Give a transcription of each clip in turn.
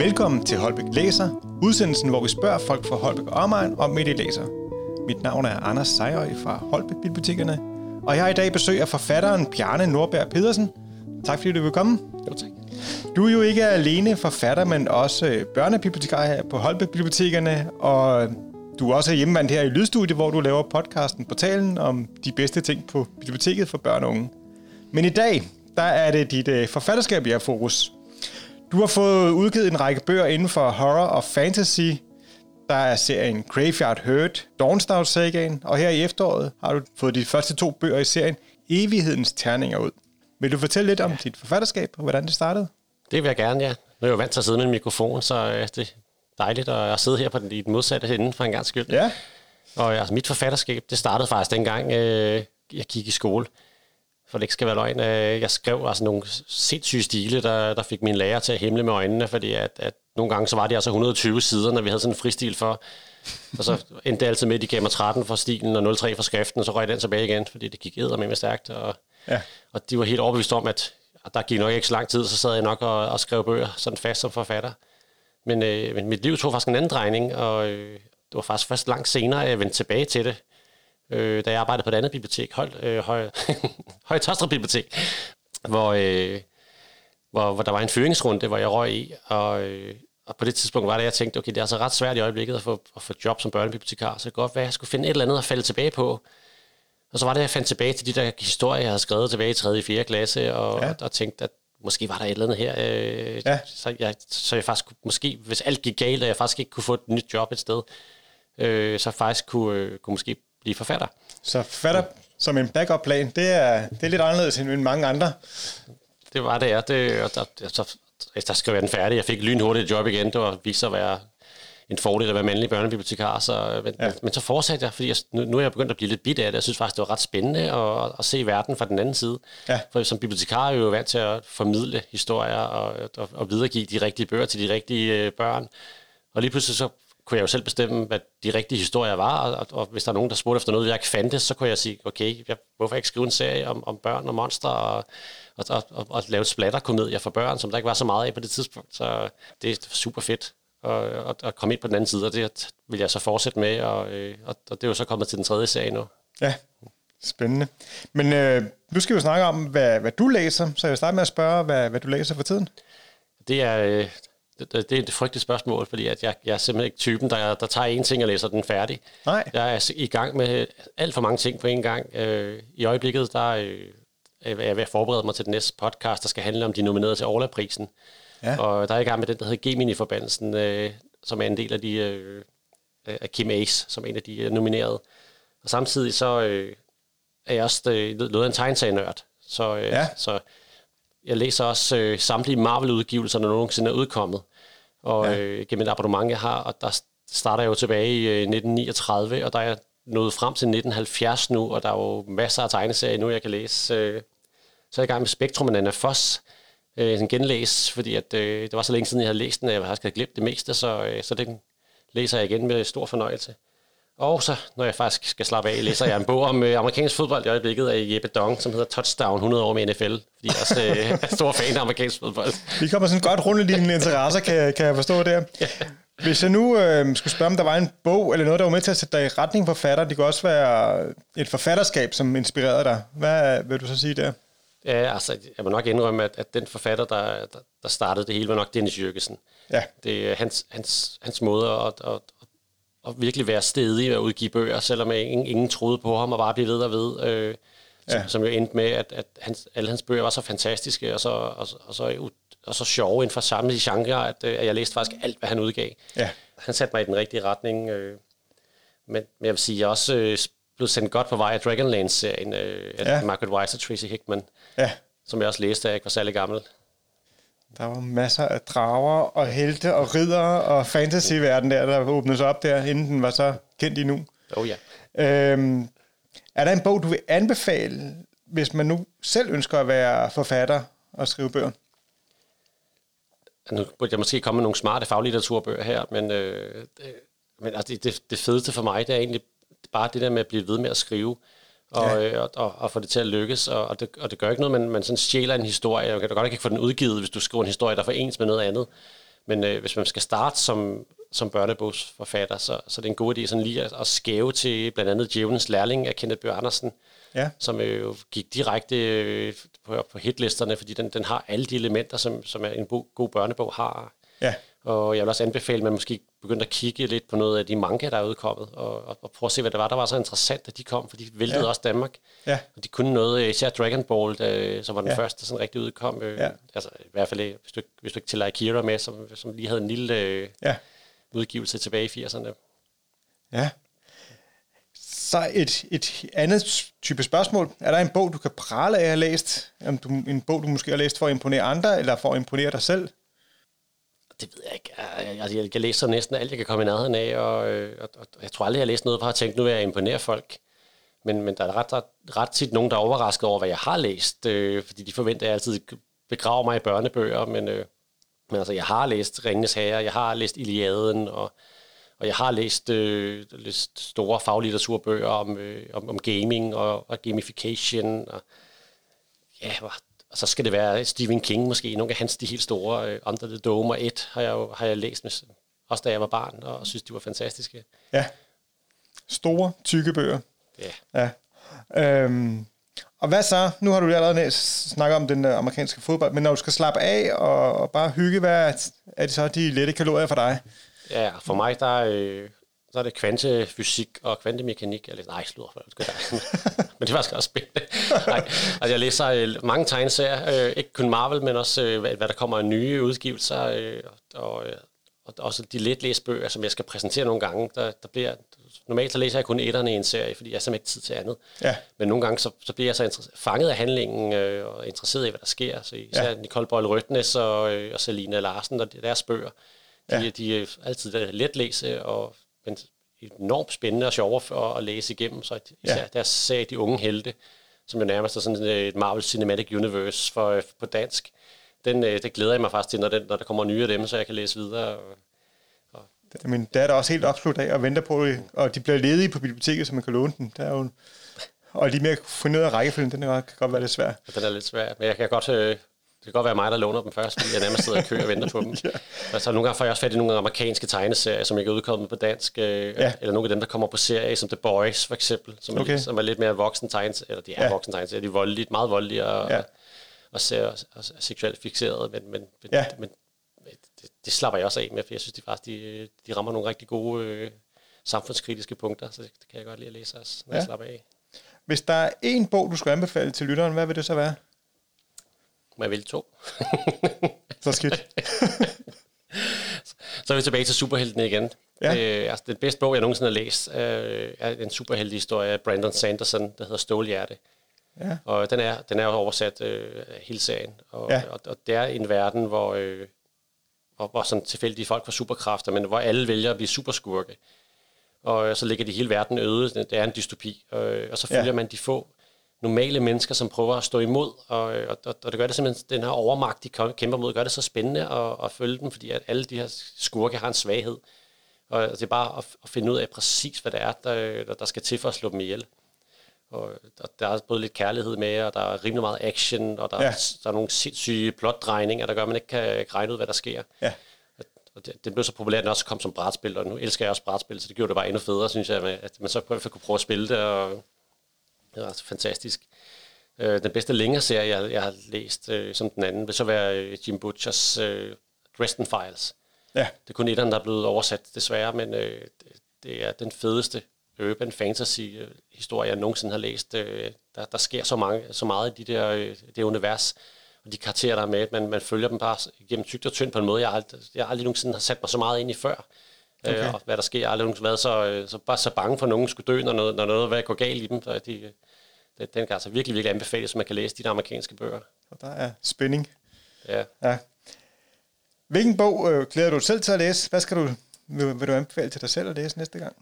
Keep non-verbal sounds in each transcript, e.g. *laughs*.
Velkommen til Holbæk Læser, udsendelsen, hvor vi spørger folk fra Holbæk og omegn om hvad de læser. Mit navn er Anders Sejrøj fra Holbæk Bibliotekerne, og jeg har i dag besøg af forfatteren Bjarne Nordberg Pedersen. Tak fordi du vil komme. Jo, tak. Du er jo ikke alene forfatter, men også øh, børnebibliotekar her på Holbæk Bibliotekerne, og du er også hjemmevandt her i Lydstudiet, hvor du laver podcasten Portalen om de bedste ting på biblioteket for børn og unge. Men i dag, der er det dit øh, forfatterskab, jeg har fokus. Du har fået udgivet en række bøger inden for horror og fantasy. Der er serien Graveyard Hurt, Dawnstar Sagaen, og her i efteråret har du fået de første to bøger i serien Evighedens Terninger ud. Vil du fortælle lidt om dit forfatterskab og hvordan det startede? Det vil jeg gerne, ja. Nu er jeg jo vant til at sidde med en mikrofon, så øh, det er dejligt at sidde her på den, i den modsatte ende for en gang skyld. Ja. Og altså, mit forfatterskab, det startede faktisk dengang, øh, jeg gik i skole. For det ikke skal være løgn. Øh, jeg skrev altså nogle sindssyge stile, der, der fik min lærer til at himle med øjnene, fordi at, at nogle gange så var det altså 120 sider, når vi havde sådan en fristil for. Og så endte det altid med, at de gav mig 13 for stilen og 03 for skriften, og så røg den tilbage igen, fordi det gik med med stærkt. Og, Ja. og de var helt overbevist om, at at der gik nok ikke så lang tid, så sad jeg nok og, og skrev bøger sådan fast som forfatter. Men, øh, men mit liv tog faktisk en anden drejning, og øh, det var faktisk først langt senere, at jeg vendte tilbage til det, øh, da jeg arbejdede på et andet bibliotek, Høj, øh, Høj, *laughs* Høj Bibliotek, hvor, øh, hvor, hvor der var en fyringsrunde, hvor jeg røg i, og, øh, og på det tidspunkt var det, jeg tænkte, okay, det er altså ret svært i øjeblikket at få, at få job som børnebibliotekar, så det godt være, jeg skulle finde et eller andet at falde tilbage på. Og så var det, jeg fandt tilbage til de der historier, jeg havde skrevet tilbage i 3. og 4. klasse, og, Ja. ja. og tænkte, at måske var der et eller andet her. Øh, Ja. så, jeg, så jeg faktisk, måske, hvis alt gik galt, og jeg faktisk ikke kunne få et nyt job et sted, øh, så faktisk kunne, øh, kunne måske blive forfatter. Så forfatter som en backup-plan, det er, det er lidt anderledes end mange andre. Det var det, ja. Det, og der, så, der skrev jeg den færdig. Jeg fik lynhurtigt et job igen. Det var vist sig at være en fordel at være mandlig børnebibliotekar. Så, men, Ja. ja. men så fortsatte jeg, fordi jeg, nu, nu er jeg begyndt at blive lidt bit af det. Jeg synes faktisk, det var ret spændende at, at se verden fra den anden side. Ja. For som bibliotekar er jeg jo vant til at formidle historier og, og, og videregive de rigtige bøger til de rigtige øh, børn. Og lige pludselig så kunne jeg jo selv bestemme, hvad de rigtige historier var, og, og hvis der er nogen, der spurgte efter noget, jeg ikke fandtes, så kunne jeg sige, okay, jeg, hvorfor ikke skrive en serie om, om børn og monstre, og, og, og, og, og lave splatterkomedier for børn, som der ikke var så meget af på det tidspunkt. Så det er super fedt at, at, at komme ind på den anden side, og det vil jeg så fortsætte med, og, øh, og, og det er jo så kommet til den tredje serie nu. Ja, spændende. Men øh, nu skal vi jo snakke om, hvad, hvad du læser, så jeg vil starte med at spørge, hvad, hvad du læser for tiden. Det er, øh, det, det er et frygteligt spørgsmål, fordi at jeg, jeg er simpelthen ikke typen, der, der tager en ting og læser den færdig. Nej. Jeg er i gang med alt for mange ting på en gang. Øh, I øjeblikket der øh, er jeg ved at forberede mig til den næste podcast, der skal handle om de nominerede til Orla-prisen. Ja. Og der er jeg i gang med den, der hedder Gemini-forbandelsen, øh, som er en del af de øh, af Kim Ace, som er en af de øh, nominerede. Og samtidig så øh, er jeg også øh, noget af en tegnserienørd. Så, øh, Ja. så jeg læser også øh, samtlige Marvel-udgivelser, der nogensinde er udkommet. Og Ja. øh, gennem et abonnement, jeg har, og der starter jeg jo tilbage i øh, 1939, og der er jeg nået frem til 1970 nu, og der er jo masser af tegneserier nu, jeg kan læse. Øh, så er jeg i gang med Spektrum med Anna Foss, øh, en genlæs, fordi at, øh, det var så længe siden, jeg havde læst den, at jeg faktisk havde glemt det meste, så, øh, så den læser jeg igen med stor fornøjelse. Og så, når jeg faktisk skal slappe af, læser jeg en bog om øh, amerikansk fodbold i øjeblikket af Jeppe Dong, som hedder Touchdown 100 år med NFL, fordi jeg også øh, er stor fan af amerikansk fodbold. Vi kommer sådan godt rundt dine interesser, kan, kan jeg forstå der. Hvis jeg nu øh, skulle spørge, om der var en bog eller noget, der var med til at sætte dig i retning forfatter, det kunne også være et forfatterskab, som inspirerede dig. Hvad vil du så sige der? Ja, altså, jeg må nok indrømme, at, at den forfatter, der, der, der startede det hele, var nok Dennis Jørgensen. Ja, Det hans, hans, hans måde at, at, at, at virkelig være stedig og udgive bøger, selvom ingen, ingen troede på ham og bare blive ved og ved. Øh, Ja. som, som jo endte med, at, at hans, alle hans bøger var så fantastiske og så, og, så- og, så, og så sjove inden for samme genre, at, øh, at jeg læste faktisk alt, hvad han udgav. ja, Han satte mig i den rigtige retning. Øh, men, men jeg vil sige, jeg også øh, blev sendt godt på vej af Dragonlance-serien øh, af ja. Margaret Weiss og Tracy Hickman, ja. som jeg også læste, da jeg ikke var særlig gammel. Der var masser af drager og helte og ridere og fantasyverden der, der åbnede sig op der, inden den var så kendt endnu. Oh ja. Øhm, er der en bog, du vil anbefale, hvis man nu selv ønsker at være forfatter og skrive bøger? Nu burde jeg måske komme med nogle smarte faglitteraturbøger her, men, øh, det, men altså, det, det, det fedeste for mig, det er egentlig bare det der med at blive ved med at skrive, og, Ja. øh, og, og, og få det til at lykkes, og, og, det, og det gør ikke noget, man, man sådan stjæler en historie, og kan godt ikke få den udgivet, hvis du skriver en historie, der er for ens med noget andet, Men øh, hvis man skal starte som, som børnebogsforfatter, så, så det er en god idé sådan lige at, at skæve til blandt andet Djævelens Lærling af Kenneth Bøh Andersen, Ja. som øh, jo gik direkte øh, på, på hitlisterne, fordi den, den har alle de elementer, som, som en bo, god børnebog har. Ja. Og jeg vil også anbefale, at man måske begyndte at kigge lidt på noget af de manga, der er udkommet, og, og, og prøve at se, hvad det var, der var så interessant, at de kom, for de væltede Ja. også Danmark. Ja. Og de kunne noget, øh, især Dragon Ball, der, som var den Ja. første, der sådan rigtig udkom. Øh, Ja. Altså i hvert fald, øh, hvis du, ikke- hvis du ikke tæller Akira med, som, som lige havde en lille øh, Ja. udgivelse tilbage i 80'erne. Ja. Så et, et andet type spørgsmål. Er der en bog, du kan prale af at have læst? Om du, en bog, du måske har læst for at imponere andre, eller for at imponere dig selv? Det ved jeg ikke. Jeg, altså, jeg, jeg, læser næsten alt, jeg kan komme i nærheden af, og, øh, og, og jeg tror aldrig, jeg har læst noget, bare har tænkt, nu vil jeg imponere folk. Men, men der er ret, ret, ret tit nogen, der er overrasket over, hvad jeg har læst, øh, fordi de forventer, at jeg altid begraver mig i børnebøger, men, øh, men altså, jeg har læst Ringenes Herre, jeg har læst Iliaden, og, og jeg har læst, øh, læst store faglitteraturbøger om, øh, om, om gaming og, og gamification, og ja, og så skal det være Stephen King måske, nogle af hans de helt store, øh, Under the Dome og et har jeg, jo, har jeg læst, med, også da jeg var barn, og synes, de var fantastiske. Ja. Store, tykke bøger. Ja. Ja. Øhm, og hvad så? Nu har du allerede snakket om den øh, amerikanske fodbold, men når du skal slappe af og, og bare hygge, hvad er, det så de lette kalorier for dig? Ja, for mig, der er, øh, så er det kvantefysik og kvantemekanik. Jeg læser, nej, slutter for det. men det var faktisk også spændende. nej, altså, jeg læser øh, mange tegneserier, øh, ikke kun Marvel, men også, øh, hvad, hvad der kommer af nye udgivelser, øh, og, øh, og også de let læste bøger, som jeg skal præsentere nogle gange. Der, der bliver, normalt så læser jeg kun etterne i en serie, fordi jeg har simpelthen ikke tid til andet. Ja. Men nogle gange, så, så bliver jeg så fanget af handlingen øh, og interesseret i, hvad der sker. Så især Ja. Nicole Boyle Rødtnes og, øh, og Selina Larsen og deres bøger, de, Ja. de er altid let læse, og, enormt spændende og sjove for at læse igennem. Så især Ja. deres serie De Unge Helte, som jo nærmest er sådan et Marvel Cinematic Universe for, øh, på dansk. Den, øh, det glæder jeg mig faktisk til, når, den, når der kommer nye af dem, så jeg kan læse videre. Og, Min datter er også helt opslut af og venter på det, og de bliver ledige på biblioteket, så man kan låne den. Der er jo en, og lige med at finde ud af rækkefølgen, den er, kan godt være lidt svær. og den er lidt svær. Men jeg kan godt... Øh, det kan godt være mig, der låner dem først, fordi jeg nærmest sidder i kø og venter på dem. *laughs* Ja. Altså, nogle gange får jeg også fat i nogle amerikanske tegneserier, som ikke er udkommet på dansk. Øh, Ja. Eller nogle af dem, der kommer på serie, som The Boys for eksempel, som er, Okay. lidt, som er lidt mere voksen tegneserier. Eller de er Ja. voksen tegneserier, de er voldelige, meget voldelige og, Ja. og, ser, og, og er seksuelt fixerede, men, men, men, Ja. men det, det, slapper jeg også af med, for jeg synes, de faktisk de, de rammer nogle rigtig gode øh, samfundskritiske punkter, så det, det kan jeg godt lide at læse også, når Ja. jeg slapper af. Hvis der er en bog, du skulle anbefale til lytteren, hvad vil det så være? Jeg vælge to? *laughs* Så skidt. *laughs* Så er vi tilbage til superheltene igen. Ja. Øh, altså, den bedste bog, jeg nogensinde har læst, øh, er en superheltehistorie af Brandon Sanderson, der hedder Stålhjerte. Ja. Og den er, den er jo oversat øh, hele serien. Og, Ja. og, og det er en verden, hvor, øh, hvor, hvor sådan tilfældige folk får superkræfter, men hvor alle vælger at blive superskurke. Og øh, så ligger de hele verden øde. Det er en dystopi. Øh, og så følger ja. man de få normale mennesker, som prøver at stå imod. Og, og, og, det gør det simpelthen, den her overmagt, de kæmper mod, gør det så spændende at, at følge dem, fordi at alle de her skurke har en svaghed. Og det er bare at, at finde ud af præcis, hvad det er, der, der, skal til for at slå dem ihjel. Og der, der er både lidt kærlighed med, og der er rimelig meget action, og der, Ja. der er nogle sindssyge plotdrejninger, der gør, at man ikke kan regne ud, hvad der sker. Ja. Og det, det blev så populært, at den også kom som brætspil, og nu elsker jeg også brætspil, så det gjorde det bare endnu federe, synes jeg, at man så kunne prøve at spille det, og det var altså fantastisk. Øh, den bedste længere serie, jeg, jeg har læst, øh, som den anden, vil så være øh, Jim Butchers øh, Dresden Files. Ja. Det er kun etteren, der er blevet oversat, desværre, men øh, det, er den fedeste urban fantasy-historie, jeg nogensinde har læst. Øh, der, der sker så, mange, så meget i de der, øh, det univers, og de karakterer, der er med, man, man følger dem bare gennem tygt og tyndt på en måde, jeg aldrig, jeg aldrig nogensinde har sat mig så meget ind i før. Okay. Okay. Øh, og hvad der sker, jeg har aldrig nogensinde været så, øh, så, bare så bange for, at nogen skulle dø, når noget, når noget hvad går galt i dem. Så de, øh, det, den kan altså virkelig, virkelig anbefales, så man kan læse de der amerikanske bøger. Og der er spænding. Ja. Ja. Hvilken bog øh, glæder du dig selv til at læse? Hvad skal du, vil, vil du anbefale til dig selv at læse næste gang?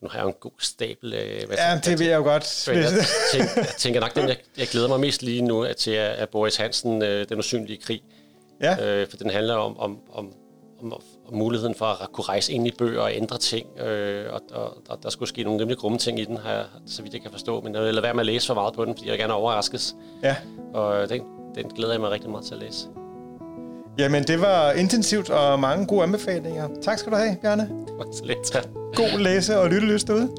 Nu har jeg jo en god stabel. Øh, hvad Ja, det vil jeg jo godt. Men jeg, tænker, jeg tænker nok, den jeg, jeg glæder mig mest lige nu er til er, er Boris Hansen, øh, Den usynlige krig. Ja, Øh, for den handler om, om, om, om, om muligheden for at kunne rejse ind i bøger og ændre ting. Øh, og, og, og der skulle ske nogle rimelig grumme ting i den, her, så vidt jeg kan forstå. Men jeg vil lade være med at læse for meget på den, fordi jeg vil gerne overraskes. ja. Og den, den glæder jeg mig rigtig meget til at læse. Jamen, det var intensivt og mange gode anbefalinger. Tak skal du have, Bjarne. *laughs* God læse- og lyttelyst derude.